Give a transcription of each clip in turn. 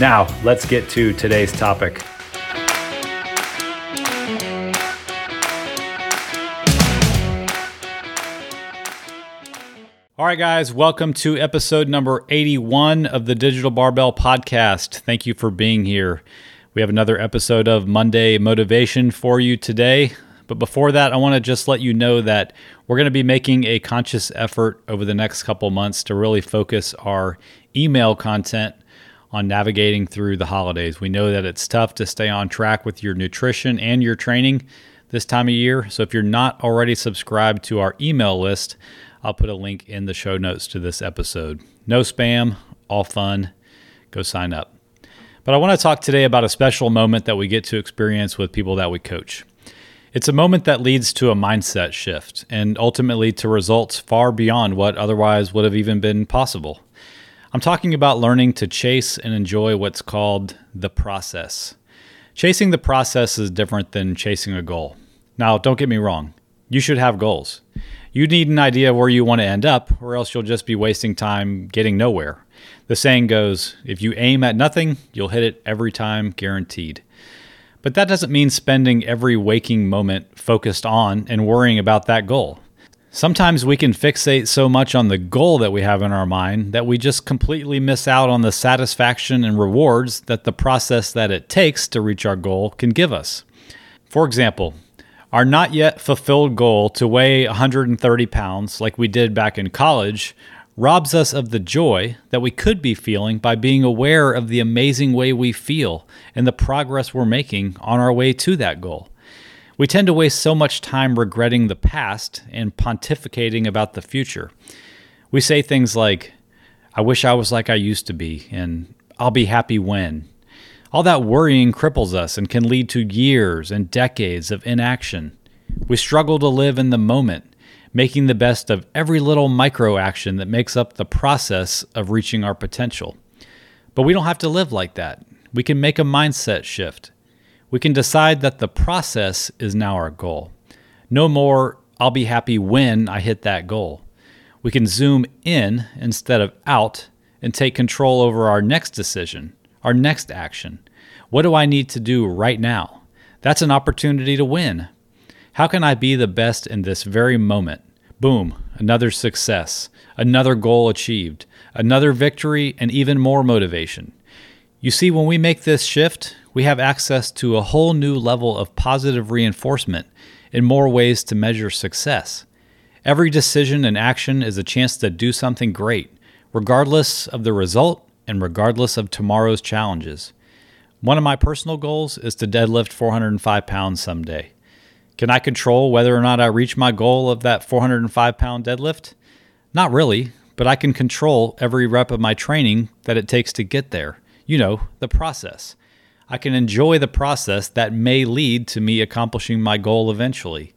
Now, let's get to today's topic. All right, guys, welcome to episode number 81 of the Digital Barbell Podcast. Thank you for being here. We have another episode of Monday Motivation for you today. But before that, I want to just let you know that we're going to be making a conscious effort over the next couple months to really focus our email content on navigating through the holidays. We know that it's tough to stay on track with your nutrition and your training this time of year. So if you're not already subscribed to our email list, I'll put a link in the show notes to this episode. No spam, all fun. Go sign up. But I want to talk today about a special moment that we get to experience with people that we coach. It's a moment that leads to a mindset shift and ultimately to results far beyond what otherwise would have even been possible. I'm talking about learning to chase and enjoy what's called the process. Chasing the process is different than chasing a goal. Now, don't get me wrong, you should have goals. You need an idea of where you want to end up, or else you'll just be wasting time getting nowhere. The saying goes if you aim at nothing, you'll hit it every time, guaranteed. But that doesn't mean spending every waking moment focused on and worrying about that goal. Sometimes we can fixate so much on the goal that we have in our mind that we just completely miss out on the satisfaction and rewards that the process that it takes to reach our goal can give us. For example, our not yet fulfilled goal to weigh 130 pounds, like we did back in college, robs us of the joy that we could be feeling by being aware of the amazing way we feel and the progress we're making on our way to that goal. We tend to waste so much time regretting the past and pontificating about the future. We say things like, I wish I was like I used to be, and I'll be happy when. All that worrying cripples us and can lead to years and decades of inaction. We struggle to live in the moment making the best of every little micro action that makes up the process of reaching our potential. But we don't have to live like that. We can make a mindset shift. We can decide that the process is now our goal. No more, I'll be happy when I hit that goal. We can zoom in instead of out and take control over our next decision, our next action. What do I need to do right now? That's an opportunity to win. How can I be the best in this very moment? Boom, another success, another goal achieved, another victory, and even more motivation. You see, when we make this shift, we have access to a whole new level of positive reinforcement in more ways to measure success. Every decision and action is a chance to do something great, regardless of the result and regardless of tomorrow's challenges. One of my personal goals is to deadlift 405 pounds someday. Can I control whether or not I reach my goal of that 405 pound deadlift? Not really, but I can control every rep of my training that it takes to get there. You know, the process. I can enjoy the process that may lead to me accomplishing my goal eventually.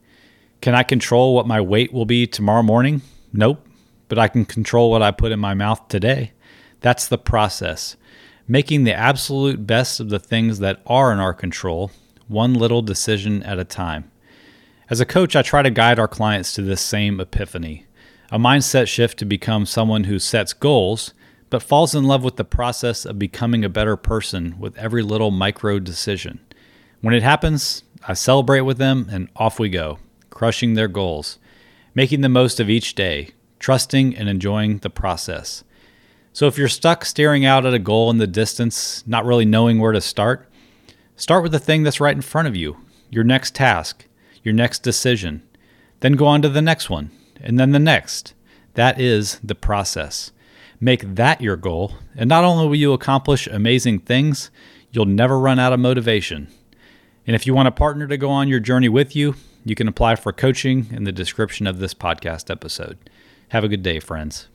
Can I control what my weight will be tomorrow morning? Nope, but I can control what I put in my mouth today. That's the process. Making the absolute best of the things that are in our control, one little decision at a time. As a coach, I try to guide our clients to this same epiphany a mindset shift to become someone who sets goals, but falls in love with the process of becoming a better person with every little micro decision. When it happens, I celebrate with them and off we go, crushing their goals, making the most of each day, trusting and enjoying the process. So if you're stuck staring out at a goal in the distance, not really knowing where to start, start with the thing that's right in front of you, your next task your next decision. Then go on to the next one, and then the next. That is the process. Make that your goal, and not only will you accomplish amazing things, you'll never run out of motivation. And if you want a partner to go on your journey with you, you can apply for coaching in the description of this podcast episode. Have a good day, friends.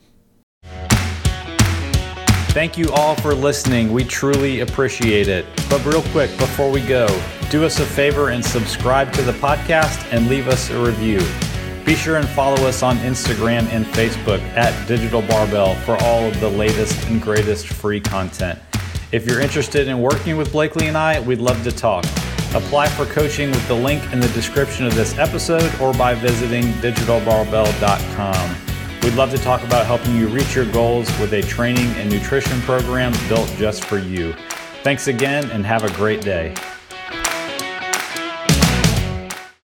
Thank you all for listening. We truly appreciate it. But real quick, before we go, do us a favor and subscribe to the podcast and leave us a review. Be sure and follow us on Instagram and Facebook at Digital Barbell for all of the latest and greatest free content. If you're interested in working with Blakely and I, we'd love to talk. Apply for coaching with the link in the description of this episode or by visiting digitalbarbell.com. We'd love to talk about helping you reach your goals with a training and nutrition program built just for you. Thanks again and have a great day.